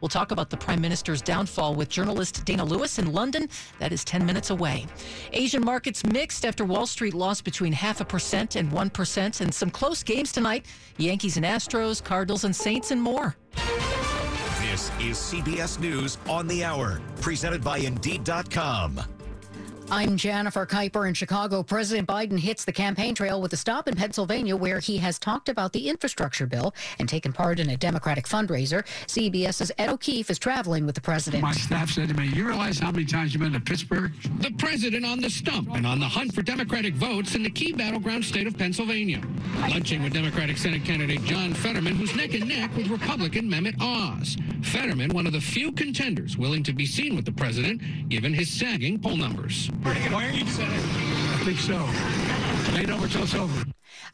We'll talk about the Prime Minister's downfall with journalist Dana Lewis in London. That is 10 minutes away. Asian markets mixed after Wall Street lost between half a percent and 1%, and some close games tonight Yankees and Astros, Cardinals and Saints, and more. This is CBS News on the Hour, presented by Indeed.com. I'm Jennifer Kuiper in Chicago. President Biden hits the campaign trail with a stop in Pennsylvania where he has talked about the infrastructure bill and taken part in a Democratic fundraiser. CBS's Ed O'Keefe is traveling with the president. My staff said to me, You realize how many times you've been to Pittsburgh? The president on the stump and on the hunt for Democratic votes in the key battleground state of Pennsylvania. Lunching with Democratic Senate candidate John Fetterman, who's neck and neck with Republican Mehmet Oz. Fetterman, one of the few contenders willing to be seen with the president, given his sagging poll numbers. Why are you saying? I think so. Over till it's over.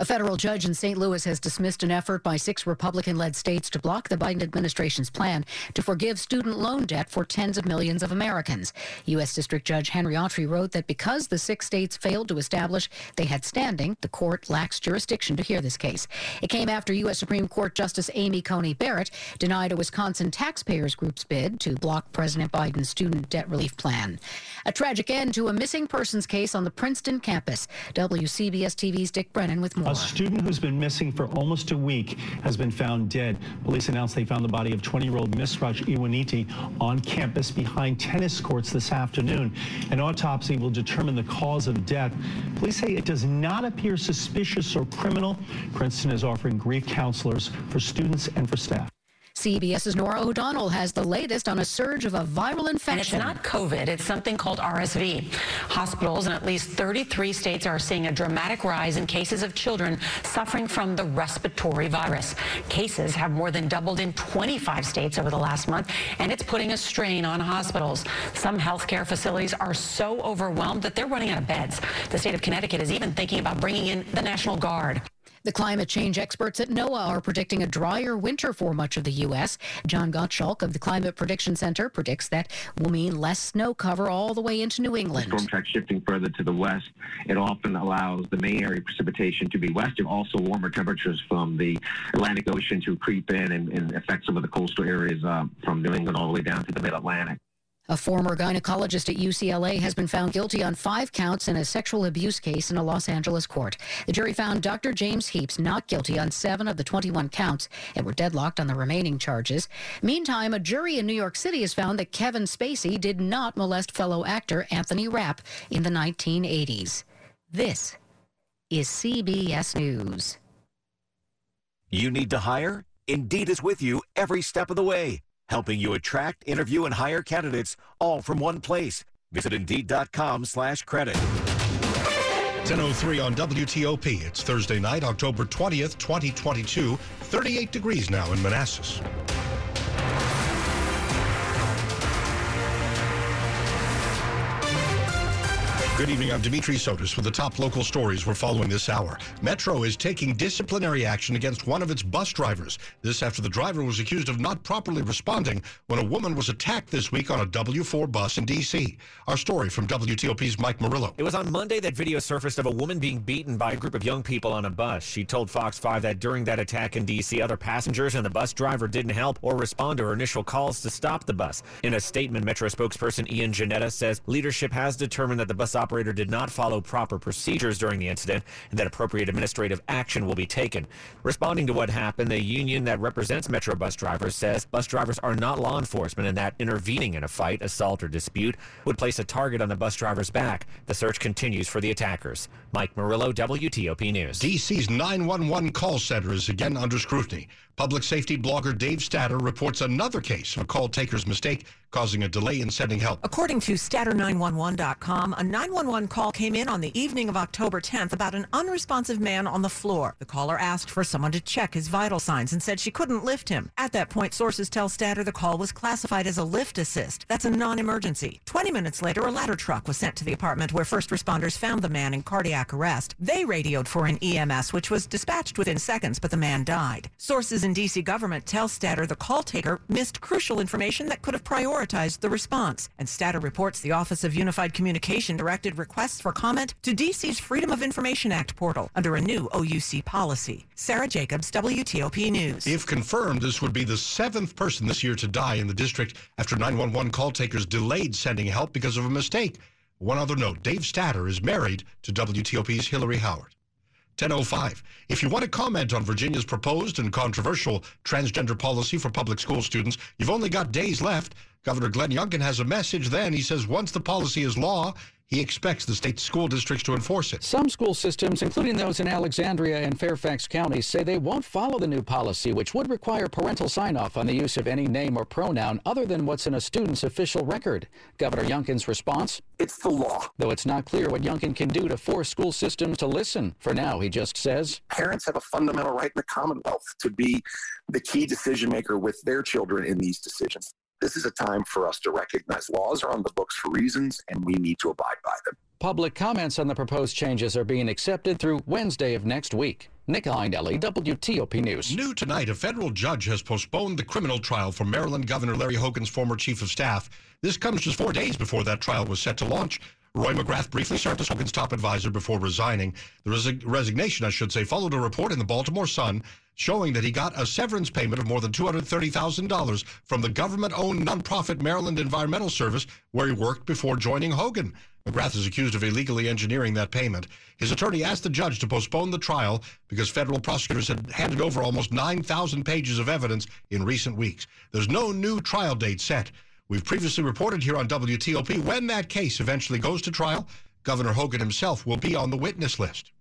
A federal judge in St. Louis has dismissed an effort by six Republican led states to block the Biden administration's plan to forgive student loan debt for tens of millions of Americans. U.S. District Judge Henry Autrey wrote that because the six states failed to establish they had standing, the court lacks jurisdiction to hear this case. It came after U.S. Supreme Court Justice Amy Coney Barrett denied a Wisconsin taxpayers group's bid to block President Biden's student debt relief plan. A tragic end to a missing persons case on the Princeton campus. WCBS TV's Dick Brennan with more. A student who's been missing for almost a week has been found dead. Police announced they found the body of 20-year-old Misrach Ewunetie on campus behind tennis courts this afternoon. An autopsy will determine the cause of death. Police say it does not appear suspicious or criminal. Princeton is offering grief counselors for students and for staff. CBS's Norah O'Donnell has the latest on a surge of a viral infection. And it's not COVID, it's something called RSV. Hospitals in at least 33 states are seeing a dramatic rise in cases of children suffering from the respiratory virus. Cases have more than doubled in 25 states over the last month, and it's putting a strain on hospitals. Some healthcare facilities are so overwhelmed that they're running out of beds. The state of Connecticut is even thinking about bringing in the National Guard. The climate change experts at NOAA are predicting a drier winter for much of the U.S. John Gottschalck of the Climate Prediction Center predicts that will mean less snow cover all the way into New England. Storm track shifting further to the west, it often allows the main area precipitation to be west and also warmer temperatures from the Atlantic Ocean to creep in and, and affect some of the coastal areas uh, from New England all the way down to the mid-Atlantic. A former gynecologist at UCLA has been found guilty on five counts in a sexual abuse case in a Los Angeles court. The jury found Dr. James Heaps not guilty on seven of the 21 counts and were deadlocked on the remaining charges. Meantime, a jury in New York City has found that Kevin Spacey did not molest fellow actor Anthony Rapp in the 1980s. This is CBS News. You need to hire? Indeed is with you every step of the way helping you attract, interview, and hire candidates all from one place. Visit Indeed.com slash credit. 10.03 on WTOP. It's Thursday night, October 20th, 2022. 38 degrees now in Manassas. Good evening. I'm Dimitri Sotis with the top local stories we're following this hour. Metro is taking disciplinary action against one of its bus drivers. This after the driver was accused of not properly responding when a woman was attacked this week on a W4 bus in D.C. Our story from WTOP's Mike Murillo. It was on Monday that video surfaced of a woman being beaten by a group of young people on a bus. She told Fox 5 that during that attack in D.C., other passengers and the bus driver didn't help or respond to her initial calls to stop the bus. In a statement, Metro spokesperson Ian Jannetta says leadership has determined that the bus operator did not follow proper procedures during the incident and that appropriate administrative action will be taken. Responding to what happened, the union that represents Metro bus drivers says bus drivers are not law enforcement and that intervening in a fight, assault, or dispute would place a target on the bus driver's back. The search continues for the attackers. Mike Murillo, WTOP News. DC's 911 call center is again under scrutiny. Public safety blogger Dave Statter reports another case of a call taker's mistake causing a delay in sending help. According to Statter911.com, a 911 911 call came in on the evening of October 10th about an unresponsive man on the floor. The caller asked for someone to check his vital signs and said she couldn't lift him. At that point, sources tell Statter the call was classified as a lift assist. That's a non-emergency. 20 minutes later, a ladder truck was sent to the apartment where first responders found the man in cardiac arrest. They radioed for an EMS, which was dispatched within seconds, but the man died. Sources in D.C. government tell Statter the call taker missed crucial information that could have prioritized the response. And Statter reports the Office of Unified Communication directed requests for comment to D.C.'s Freedom of Information Act portal under a new OUC policy. Sarah Jacobs, WTOP News. If confirmed, this would be the seventh person this year to die in the district after 911 call takers delayed sending help because of a mistake. One other note Dave Statter is married to WTOP's Hillary Howard. 1005. If you want to comment on Virginia's proposed and controversial transgender policy for public school students, you've only got days left. Governor Glenn Youngkin has a message then. He says once the policy is law, he expects the state school districts to enforce it. Some school systems, including those in Alexandria and Fairfax counties, say they won't follow the new policy, which would require parental sign off on the use of any name or pronoun other than what's in a student's official record. Governor Youngkin's response? It's the law. Though it's not clear what Youngkin can do to force school systems to listen. For now, he just says Parents have a fundamental right in the Commonwealth to be the key decision maker with their children in these decisions. This is a time for us to recognize laws are on the books for reasons and we need to abide by them. Public comments on the proposed changes are being accepted through Wednesday of next week. Nick Iannelli, WTOP News. New tonight, a federal judge has postponed the criminal trial for Maryland Governor Larry Hogan's former chief of staff. This comes just four days before that trial was set to launch. Roy McGrath briefly served as Hogan's top advisor before resigning. The resi- resignation, I should say, followed a report in the Baltimore Sun showing that he got a severance payment of more than $230,000 from the government-owned nonprofit Maryland Environmental Service, where he worked before joining Hogan. McGrath is accused of illegally engineering that payment. His attorney asked the judge to postpone the trial because federal prosecutors had handed over almost 9,000 pages of evidence in recent weeks. There's no new trial date set. We've previously reported here on WTOP when that case eventually goes to trial, Governor Hogan himself will be on the witness list.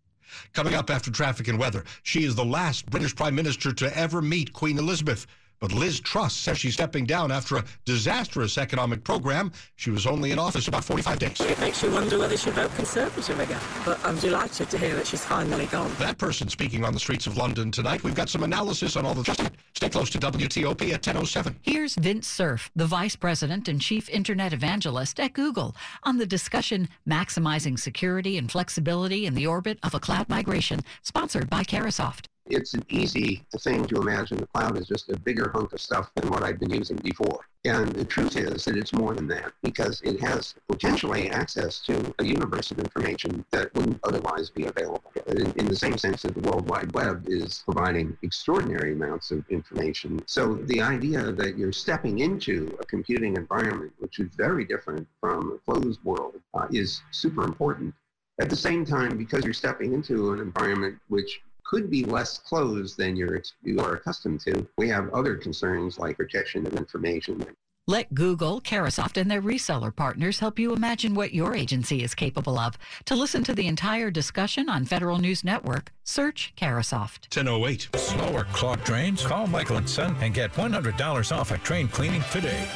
Coming up after traffic and weather, she is the last British Prime Minister to ever meet Queen Elizabeth. But Liz Truss says she's stepping down after a disastrous economic program. She was only in office about 45 days. It makes you wonder whether she'll vote Conservative again. But I'm delighted to hear that she's finally gone. That person speaking on the streets of London tonight. We've got some analysis on all the. Just stay close to WTOP at 10:07. Here's Vint Cerf, the vice president and chief internet evangelist at Google, on the discussion maximizing security and flexibility in the orbit of a cloud migration, sponsored by Carahsoft. It's an easy thing to imagine the cloud is just a bigger hunk of stuff than what I've been using before. And the truth is that it's more than that because it has potentially access to a universe of information that wouldn't otherwise be available. In, in, the same sense that the World Wide Web is providing extraordinary amounts of information. So the idea that you're stepping into a computing environment, which is very different from a closed world, uh, is super important. At the same time, because you're stepping into an environment which could be less closed than you're, you are accustomed to. We have other concerns like protection of information. Let Google, Carahsoft, and their reseller partners help you imagine what your agency is capable of. To listen to the entire discussion on Federal News Network, search Carahsoft. 1008. Slower clogged drains? Call Michael and Son and get $100 off a train cleaning today.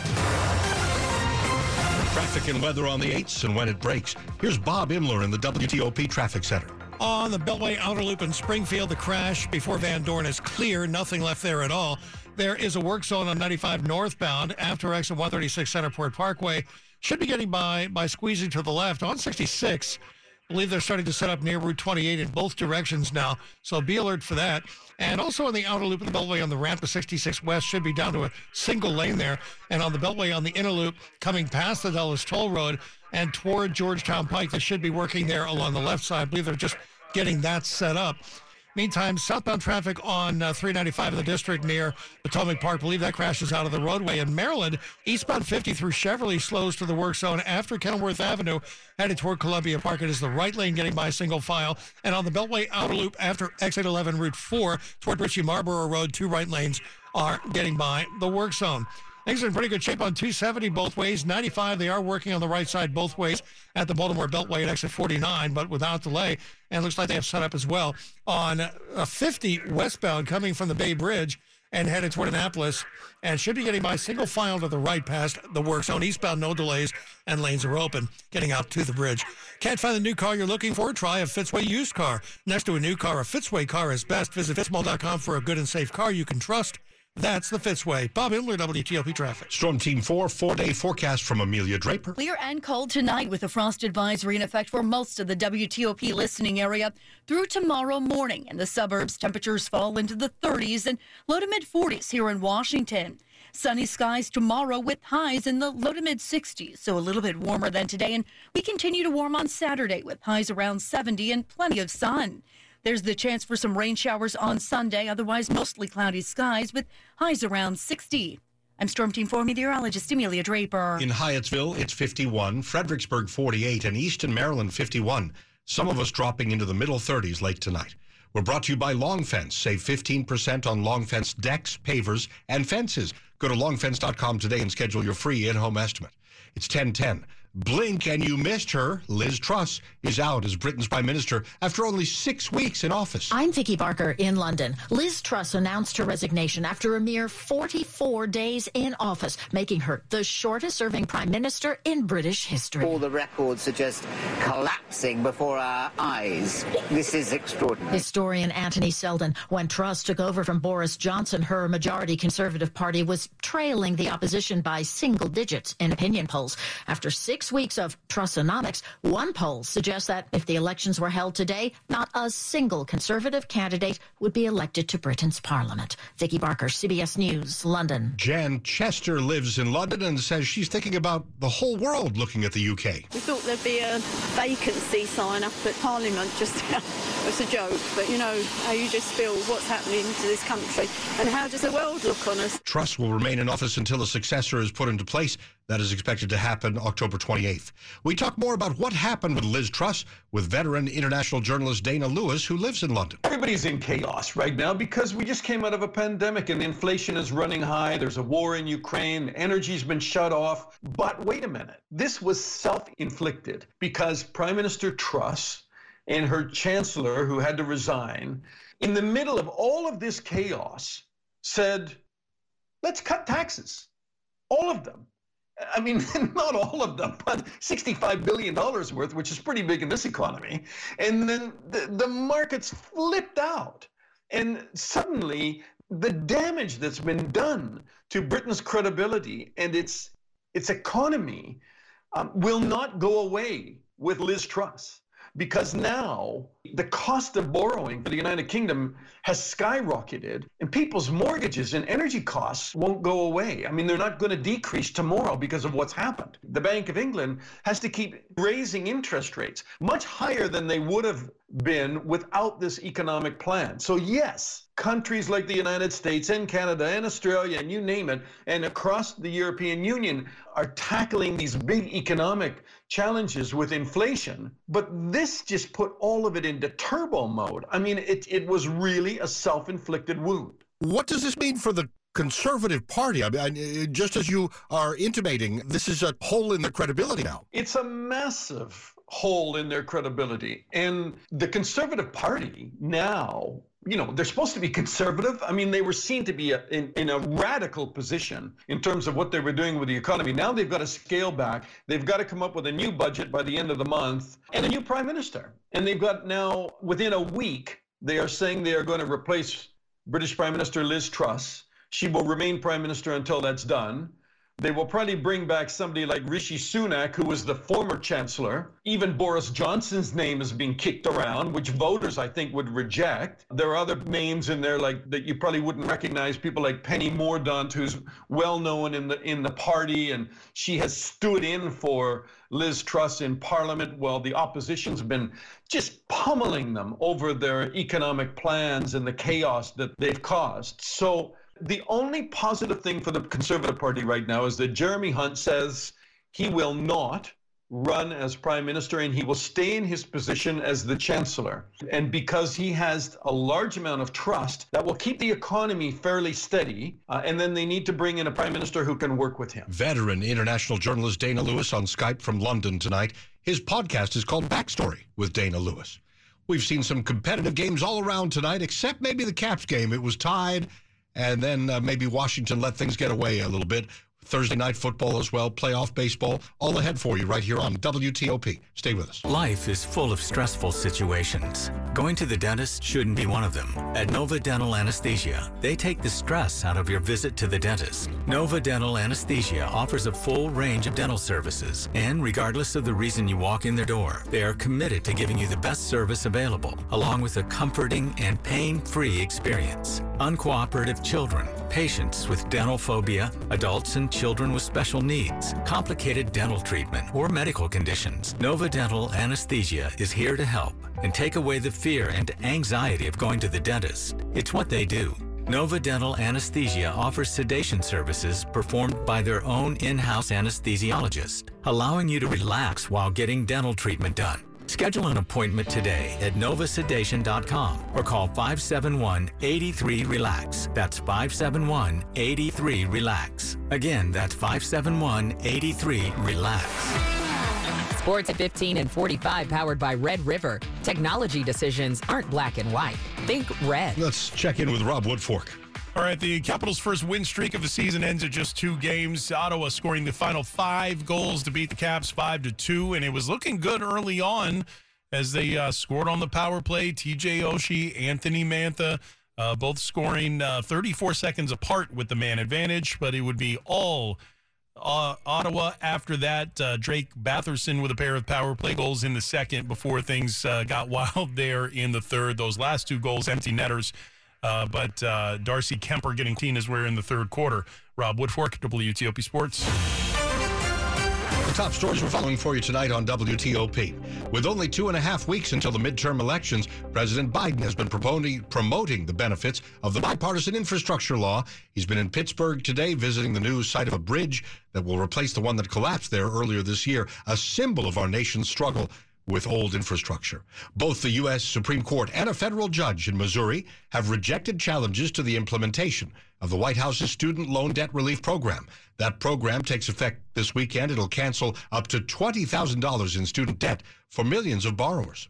Traffic and weather on the 8s and when it breaks. Here's Bob Imler in the WTOP Traffic Center. On the Beltway Outer Loop in Springfield, the crash before Van Dorn is clear. Nothing left there at all. There is a work zone on 95 northbound after exit 136 Centerport Parkway. Should be getting by by squeezing to the left on 66. I believe they're starting to set up near Route 28 in both directions now, so be alert for that. And also on the outer loop of the Beltway on the ramp to 66 West should be down to a single lane there. And on the Beltway on the inner loop coming past the Dulles Toll Road and toward Georgetown Pike, they should be working there along the left side. I believe they're just getting that set up. Meantime, southbound traffic on uh, 395 in the district near Potomac Park. believe that crashes out of the roadway. In Maryland, eastbound 50 through Cheverly slows to the work zone after Kenilworth Avenue, headed toward Columbia Park. It is the right lane getting by single file. And on the Beltway outer loop after exit 11, Route 4 toward Ritchie Marlboro Road, two right lanes are getting by the work zone. Things are in pretty good shape on 270 both ways. 95, they are working on the right side both ways at the Baltimore Beltway at exit 49, but without delay. And looks like they have set up as well on a 50 westbound coming from the Bay Bridge and headed toward Annapolis and should be getting by single file to the right past the work zone. Eastbound, no delays, and lanes are open. Getting out to the bridge. Can't find the new car you're looking for? Try a Fitzway used car. Next to a new car, a Fitzway car is best. Visit fitzmall.com for a good and safe car you can trust. That's the Fitzway. Bob Imler, WTOP Traffic. Storm Team 4, four day forecast from Amelia Draper. Clear and cold tonight with a frost advisory in effect for most of the WTOP listening area through tomorrow morning. In the suburbs, temperatures fall into the 30s and low to mid 40s here in Washington. Sunny skies tomorrow with highs in the low to mid 60s, so a little bit warmer than today. And we continue to warm on Saturday with highs around 70 and plenty of sun. There's the chance for some rain showers on Sunday, otherwise mostly cloudy skies with highs around 60. I'm Storm Team 4 meteorologist Amelia Draper. In Hyattsville, it's 51, Fredericksburg 48, and Easton, Maryland 51. Some of us dropping into the middle 30s late tonight. We're brought to you by Long Fence. Save 15% on Long Fence decks, pavers, and fences. Go to longfence.com today and schedule your free in-home estimate. It's 1010. Blink and you missed her. Liz Truss is out as Britain's prime minister after only six weeks in office. I'm Vicky Barker in London. Liz Truss announced her resignation after a mere 44 days in office, making her the shortest serving prime minister in British history. All the records are just collapsing before our eyes. This is extraordinary. Historian Anthony Seldon, when Truss took over from Boris Johnson, her majority Conservative Party was trailing the opposition by single digits in opinion polls. After six six weeks of Trussonomics, one poll suggests that if the elections were held today, not a single Conservative candidate would be elected to Britain's Parliament. Vicky Barker, CBS News, London. Jan Chester lives in London and says she's thinking about the whole world looking at the UK. We thought there'd be a vacancy sign up at Parliament just now. It's a joke, but you know how you just feel what's happening to this country and how does the world look on us? Truss will remain in office until a successor is put into place. That is expected to happen October 28th. We talk more about what happened with Liz Truss with veteran international journalist Dana Lewis, who lives in London. Everybody's in chaos right now because we just came out of a pandemic and inflation is running high. There's a war in Ukraine, energy's been shut off. But wait a minute, this was self inflicted because Prime Minister Truss and her chancellor, who had to resign, in the middle of all of this chaos, said, let's cut taxes, all of them. I mean, not all of them, but $65 billion worth, which is pretty big in this economy. And then the, the markets flipped out. And suddenly, the damage that's been done to Britain's credibility and its, its economy um, will not go away with Liz Truss because now the cost of borrowing for the United Kingdom has skyrocketed and people's mortgages and energy costs won't go away. I mean, they're not going to decrease tomorrow because of what's happened. The Bank of England has to keep raising interest rates much higher than they would have been without this economic plan. So, yes, countries like the United States and Canada and Australia and you name it, and across the European Union are tackling these big economic challenges with inflation. But this just put all of it into turbo mode. I mean, it, it was really a self inflicted wound. What does this mean for the Conservative Party? I mean, uh, just as you are intimating, this is a hole in their credibility now. It's a massive hole in their credibility. And the Conservative Party now you know, they're supposed to be conservative. I mean, they were seen to be a, in, in a radical position in terms of what they were doing with the economy. Now they've got to scale back. They've got to come up with a new budget by the end of the month and a new prime minister. And they've got now, within a week, they are saying they are going to replace British Prime Minister Liz Truss. She will remain prime minister until that's done. They will probably bring back somebody like Rishi Sunak, who was the former chancellor. Even Boris Johnson's name is being kicked around, which voters, I think, would reject. There are other names in there like that you probably wouldn't recognize. People like Penny Mordaunt, who's well known in the in the party, and she has stood in for Liz Truss in Parliament while the opposition's been just pummeling them over their economic plans and the chaos that they've caused. So the only positive thing for the Conservative Party right now is that Jeremy Hunt says he will not run as prime minister and he will stay in his position as the chancellor. And because he has a large amount of trust, that will keep the economy fairly steady. Uh, and then they need to bring in a prime minister who can work with him. Veteran international journalist Dana Lewis on Skype from London tonight. His podcast is called Backstory with Dana Lewis. We've seen some competitive games all around tonight, except maybe the Caps game. It was tied and then uh, maybe Washington let things get away a little bit. Thursday night football as well, playoff baseball, all ahead for you right here on WTOP. Stay with us. Life is full of stressful situations. Going to the dentist shouldn't be one of them. At Nova Dental Anesthesia, they take the stress out of your visit to the dentist. Nova Dental Anesthesia offers a full range of dental services, and regardless of the reason you walk in their door, they are committed to giving you the best service available, along with a comforting and pain-free experience. Uncooperative children, patients with dental phobia, adults and children with special needs, complicated dental treatment, or medical conditions. Nova Dental Anesthesia is here to help and take away the fear and anxiety of going to the dentist. It's what they do. Nova Dental Anesthesia offers sedation services performed by their own in-house anesthesiologist, allowing you to relax while getting dental treatment done. Schedule an appointment today at novasedation.com or call 571-83-RELAX. That's 571-83-RELAX. Again, that's 571-83-RELAX. Sports at 15 and 45 powered by Red River. Technology decisions aren't black and white. Think red. Let's check in with Rob Woodfork. All right, the Capitals' first win streak of the season ends at just two games. Ottawa scoring the final five goals to beat the Caps five to two, and it was looking good early on as they uh, scored on the power play. TJ Oshie, Anthony Mantha, uh, both scoring uh, 34 seconds apart with the man advantage, but it would be all uh, Ottawa after that. Uh, Drake Batherson with a pair of power play goals in the second before things uh, got wild there in the third. Those last two goals, empty netters. Uh, but uh, Darcy Kuemper getting teen as we're in the third quarter. Rob Woodfork, WTOP Sports. The top stories we're following for you tonight on WTOP. With only two and a half weeks until the midterm elections, President Biden has been promoting, promoting the benefits of the bipartisan infrastructure law. He's been in Pittsburgh today visiting the new site of a bridge that will replace the one that collapsed there earlier this year, a symbol of our nation's struggle with old infrastructure. Both the U.S. Supreme Court and a federal judge in Missouri have rejected challenges to the implementation of the White House's student loan debt relief program. That program takes effect this weekend. It'll cancel up to $20,000 in student debt for millions of borrowers.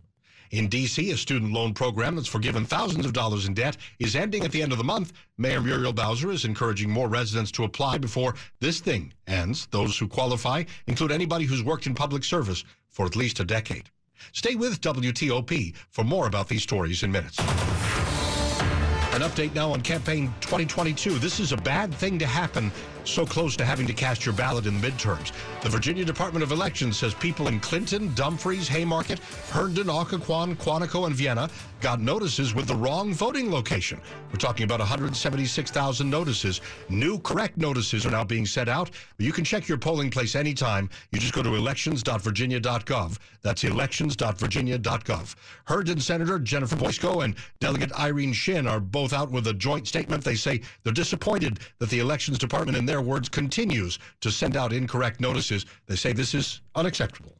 In D.C., a student loan program that's forgiven thousands of dollars in debt is ending at the end of the month. Mayor Muriel Bowser is encouraging more residents to apply before this thing ends. Those who qualify include anybody who's worked in public service for at least a decade. Stay with WTOP for more about these stories in minutes. An update now on campaign 2022. This is a bad thing to happen so close to having to cast your ballot in the midterms. The Virginia Department of Elections says people in Clifton, Dumfries, Haymarket, Herndon, Occoquan, Quantico, and Vienna got notices with the wrong voting location. We're talking about 176,000 notices. New correct notices are now being sent out. You can check your polling place anytime. You just go to elections.virginia.gov. That's elections.virginia.gov. Herndon Senator Jennifer Boysko and Delegate Irene Shin are both out with a joint statement. They say they're disappointed that the Elections Department, in their words, continues to send out incorrect notices. They say this is unacceptable.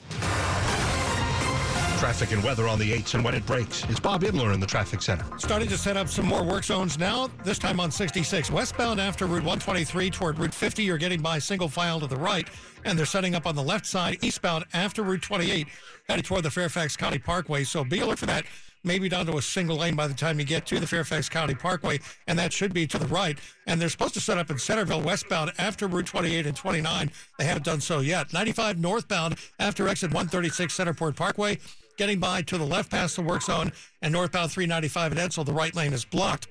Traffic and weather on the 8s and when it breaks. It's Bob Imler in the traffic center. Starting to set up some more work zones now, this time on 66. Westbound after Route 123 toward Route 50, you're getting by single file to the right, and they're setting up on the left side eastbound after Route 28, headed toward the Fairfax County Parkway. So be alert for that. Maybe down to a single lane by the time you get to the Fairfax County Parkway, and that should be to the right. And they're supposed to set up in Centreville westbound after Route 28 and 29. They haven't done so yet. 95 northbound after exit 136 Centerport Parkway getting by to the left past the work zone and northbound 395 at Edsall. The right lane is blocked.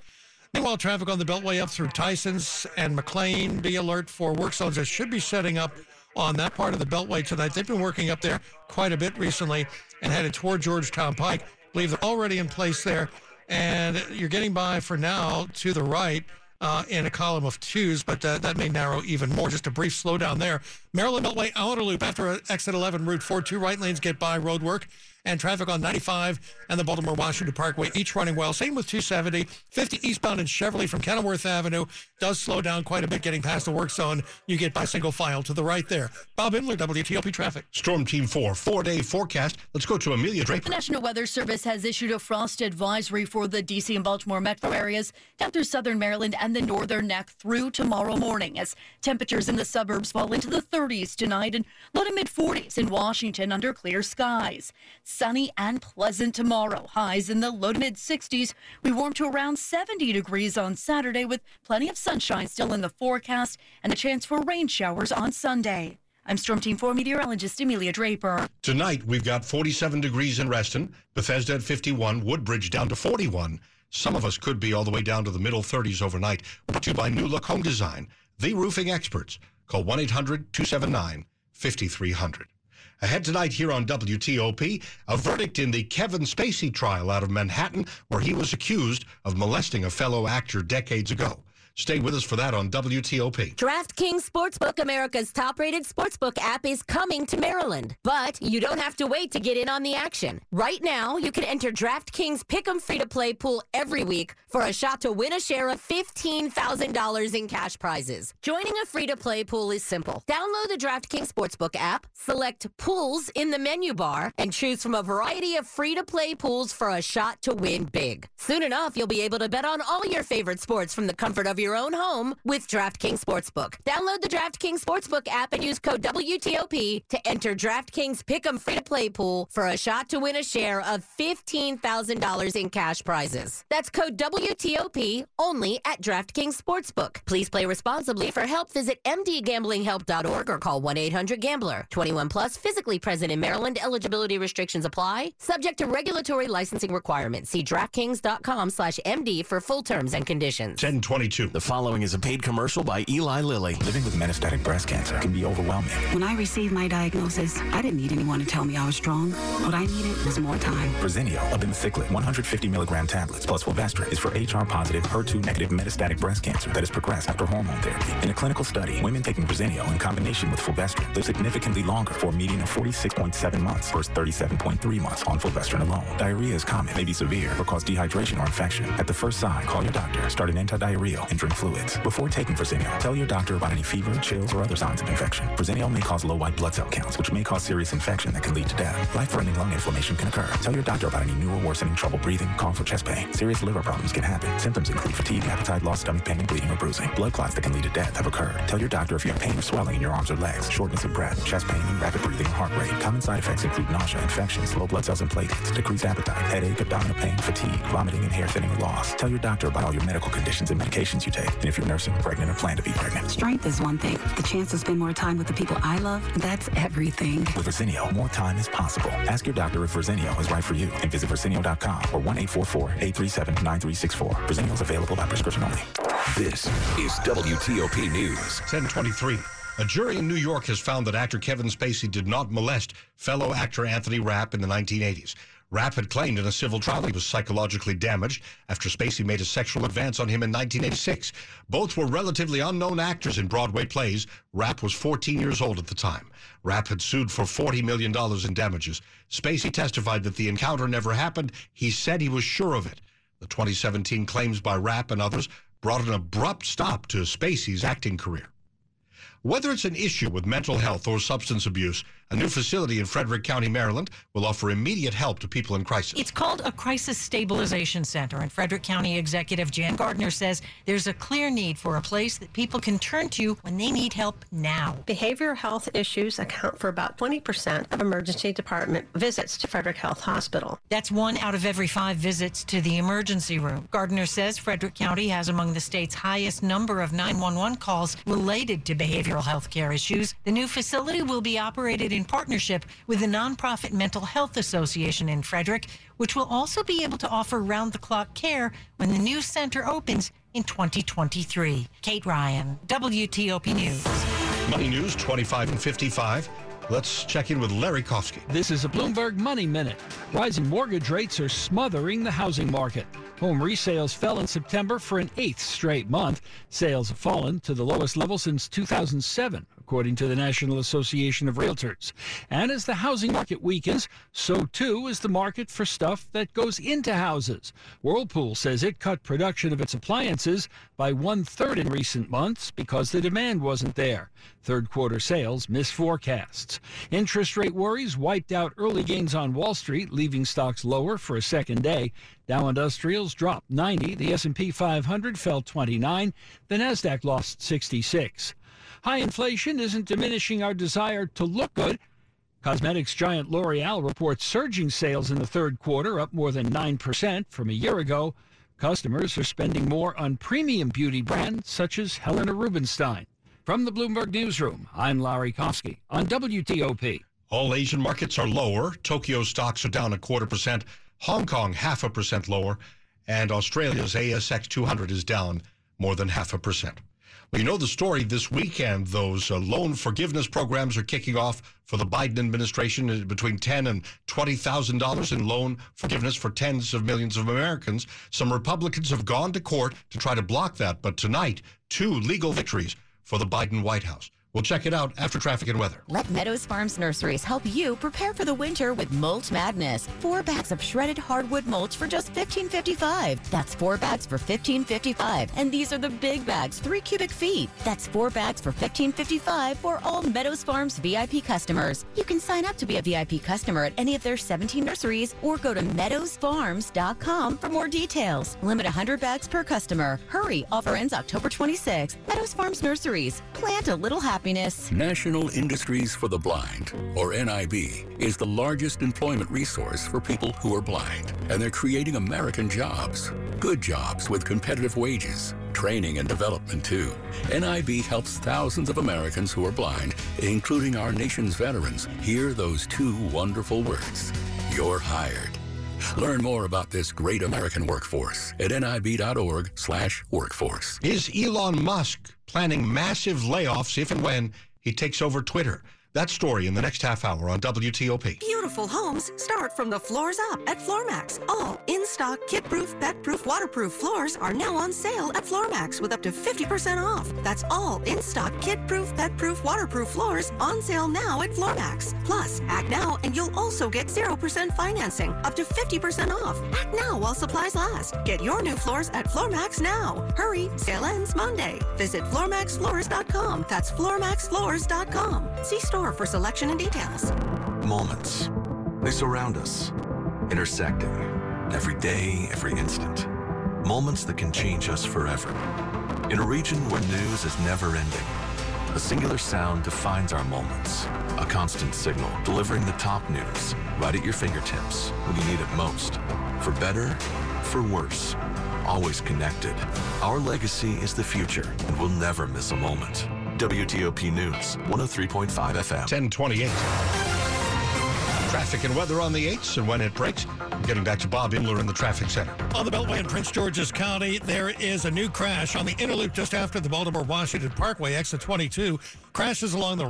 Meanwhile, traffic on the Beltway up through Tysons and McLean. Be alert for work zones that should be setting up on that part of the Beltway tonight. They've been working up there quite a bit recently and headed toward Georgetown Pike. Believe they're already in place there. And you're getting by for now to the right uh, in a column of twos, but uh, that may narrow even more. Just a brief slowdown there. Maryland Beltway outer loop after exit 11, Route 4, two right lanes get by road work and traffic on 95 and the Baltimore Washington Parkway, each running well. Same with 270. 50 eastbound in Cheverly from Kenilworth Avenue does slow down quite a bit getting past the work zone. You get by single file to the right there. Bob Imler, WTOP Traffic. Storm Team 4, four day forecast. Let's go to Amelia Draper. The National Weather Service has issued a frost advisory for the D.C. and Baltimore metro areas down through southern Maryland and the northern neck through tomorrow morning as temperatures in the suburbs fall into the 30s tonight and low to mid 40s in Washington under clear skies. Sunny and pleasant tomorrow. Highs in the low to mid 60s. We warm to around 70 degrees on Saturday with plenty of sunshine still in the forecast and a chance for rain showers on Sunday. I'm Storm Team 4 meteorologist Amelia Draper. Tonight, we've got 47 degrees in Reston, Bethesda at 51, Woodbridge down to 41. Some of us could be all the way down to the middle 30s overnight. Brought to you by New Look Home Design, the roofing experts. Call 1 800 279 5300. Ahead tonight here on WTOP, a verdict in the Kevin Spacey trial out of Manhattan, where he was accused of molesting a fellow actor decades ago. Stay with us for that on WTOP. DraftKings Sportsbook, America's top rated sportsbook app, is coming to Maryland. But you don't have to wait to get in on the action. Right now, you can enter DraftKings Pick'em free to play pool every week for a shot to win a share of $15,000 in cash prizes. Joining a free to play pool is simple. Download the DraftKings Sportsbook app, select pools in the menu bar, and choose from a variety of free to play pools for a shot to win big. Soon enough, you'll be able to bet on all your favorite sports from the comfort of your own home with DraftKings Sportsbook. Download the DraftKings Sportsbook app and use code WTOP to enter DraftKings Pick'em free to play pool for a shot to win a share of $15,000 in cash prizes. That's code WTOP only at DraftKings Sportsbook. Please play responsibly. For help, visit mdgamblinghelp.org or call 1-800-GAMBLER. 21 plus, physically present in Maryland. Eligibility restrictions apply. Subject to regulatory licensing requirements. See DraftKings.com slash MD for full terms and conditions. 1022. The following is a paid commercial by Eli Lilly. Living with metastatic breast cancer can be overwhelming. When I received my diagnosis, I didn't need anyone to tell me I was strong. What I needed was more time. Verzenio, abemaciclib, 150 milligram tablets plus fulvestrant is for HR positive, HER2 negative metastatic breast cancer that has progressed after hormone therapy. In a clinical study, women taking Verzenio in combination with fulvestrant live significantly longer for a median of 46.7 months versus 37.3 months on fulvestrant alone. Diarrhea is common, may be severe, or cause dehydration or infection. At the first sign, call your doctor, start an antidiarrheal, and drink fluids. Before taking Verzenio, tell your doctor about any fever, chills, or other signs of infection. Verzenio may cause low white blood cell counts, which may cause serious infection that can lead to death. Life-threatening lung inflammation can occur. Tell your doctor about any new or worsening trouble breathing, cough, or chest pain. Serious liver problems can happen. Symptoms include fatigue, appetite loss, stomach pain, bleeding or bruising. Blood clots that can lead to death have occurred. Tell your doctor if you have pain or swelling in your arms or legs, shortness of breath, chest pain, rapid breathing heart rate. Common side effects include nausea, infections, low blood cells and platelets, decreased appetite, headache, abdominal pain, fatigue, vomiting, and hair thinning or loss. Tell your doctor about all your medical conditions and medications you take, and if you're nursing, pregnant, or plan to be pregnant. Strength is one thing. The chance to spend more time with the people I love, that's everything. With Verzenio, more time is possible. Ask your doctor if Verzenio is right for you and visit Verzenio.com or 1-844-837-9364. Verzenio is available by prescription only. This is WTOP News. 1023. A jury in New York has found that actor Kevin Spacey did not molest fellow actor Anthony Rapp in the 1980s. Rapp had claimed in a civil trial he was psychologically damaged after Spacey made a sexual advance on him in 1986. Both were relatively unknown actors in Broadway plays. Rapp was 14 years old at the time. Rapp had sued for $40 million in damages. Spacey testified that the encounter never happened. He said he was sure of it. The 2017 claims by Rapp and others brought an abrupt stop to Spacey's acting career. Whether it's an issue with mental health or substance abuse, a new facility in Frederick County, Maryland will offer immediate help to people in crisis. It's called a Crisis Stabilization Center, and Frederick County Executive Jan Gardner says there's a clear need for a place that people can turn to when they need help now. Behavioral health issues account for about 20% of emergency department visits to Frederick Health Hospital. That's one out of every five visits to the emergency room. Gardner says Frederick County has among the state's highest number of 911 calls related to behavioral health care issues. The new facility will be operated in partnership with the nonprofit Mental Health Association in Frederick, which will also be able to offer round the clock care when the new center opens in 2023. Kate Ryan, WTOP News. Money News 25 and 55. Let's check in with Larry Kofsky. This is a Bloomberg Money Minute. Rising mortgage rates are smothering the housing market. Home resales fell in September for an eighth straight month. Sales have fallen to the lowest level since 2007, according to the National Association of Realtors. And as the housing market weakens, so too is the market for stuff that goes into houses. Whirlpool says it cut production of its appliances by one third in recent months because the demand wasn't there. Third quarter sales missed forecasts. Interest rate worries wiped out early gains on Wall Street, leaving stocks lower for a second day. Dow Industrials dropped 90, the S&P 500 fell 29, the Nasdaq lost 66. High inflation isn't diminishing our desire to look good. Cosmetics giant L'Oreal reports surging sales in the third quarter, up more than 9% from a year ago. Customers are spending more on premium beauty brands such as Helena Rubinstein. From the Bloomberg Newsroom, I'm Larry Kofsky on WTOP. All Asian markets are lower. Tokyo stocks are down a quarter percent. Hong Kong half a percent lower. And Australia's ASX 200 is down more than half a percent. You know the story this weekend. Those uh, loan forgiveness programs are kicking off for the Biden administration uh, between ten and twenty thousand dollars in loan forgiveness for tens of millions of Americans. Some Republicans have gone to court to try to block that, but tonight, two legal victories for the Biden White House. We'll check it out after traffic and weather. Let Meadows Farms Nurseries help you prepare for the winter with Mulch Madness. Four bags of shredded hardwood mulch for just $15.55. That's four bags for $15.55. And these are the big bags, three cubic feet. That's four bags for $15.55 for all Meadows Farms VIP customers. You can sign up to be a VIP customer at any of their 17 nurseries or go to meadowsfarms.com for more details. Limit 100 bags per customer. Hurry, offer ends October 26th. Meadows Farms Nurseries. Plant a little happiness. National Industries for the Blind, or NIB, is the largest employment resource for people who are blind, and they're creating American jobs. Good jobs with competitive wages, training and development too. NIB helps thousands of Americans who are blind, including our nation's veterans, hear those two wonderful words. You're hired. Learn more about this great American workforce at nib.org slash workforce. Is Elon Musk planning massive layoffs if and when he takes over Twitter? That story in the next half hour on WTOP. Beautiful homes start from the floors up at Floormax. All in-stock, kid-proof, pet-proof, waterproof floors are now on sale at Floormax with up to 50% off. That's all in-stock, kid-proof, pet-proof, waterproof floors on sale now at Floormax. Plus, act now and you'll also get 0% financing, up to 50% off. Act now while supplies last. Get your new floors at Floormax now. Hurry, sale ends Monday. Visit FloorMaxFloors.com. That's FloorMaxFloors.com. See store for selection and details. Moments. They surround us, intersecting every day, every instant. Moments that can change us forever. In a region where news is never ending, a singular sound defines our moments. A constant signal delivering the top news right at your fingertips when you need it most. For better, for worse. Always connected. Our legacy is the future, and we'll never miss a moment. WTOP News, 103.5 FM. 1028. Traffic and weather on the 8s and when it breaks. Getting back to Bob Imler in the traffic center. On the Beltway in Prince George's County, there is a new crash on the inner loop just after the Baltimore Washington Parkway, exit 22. Crashes along the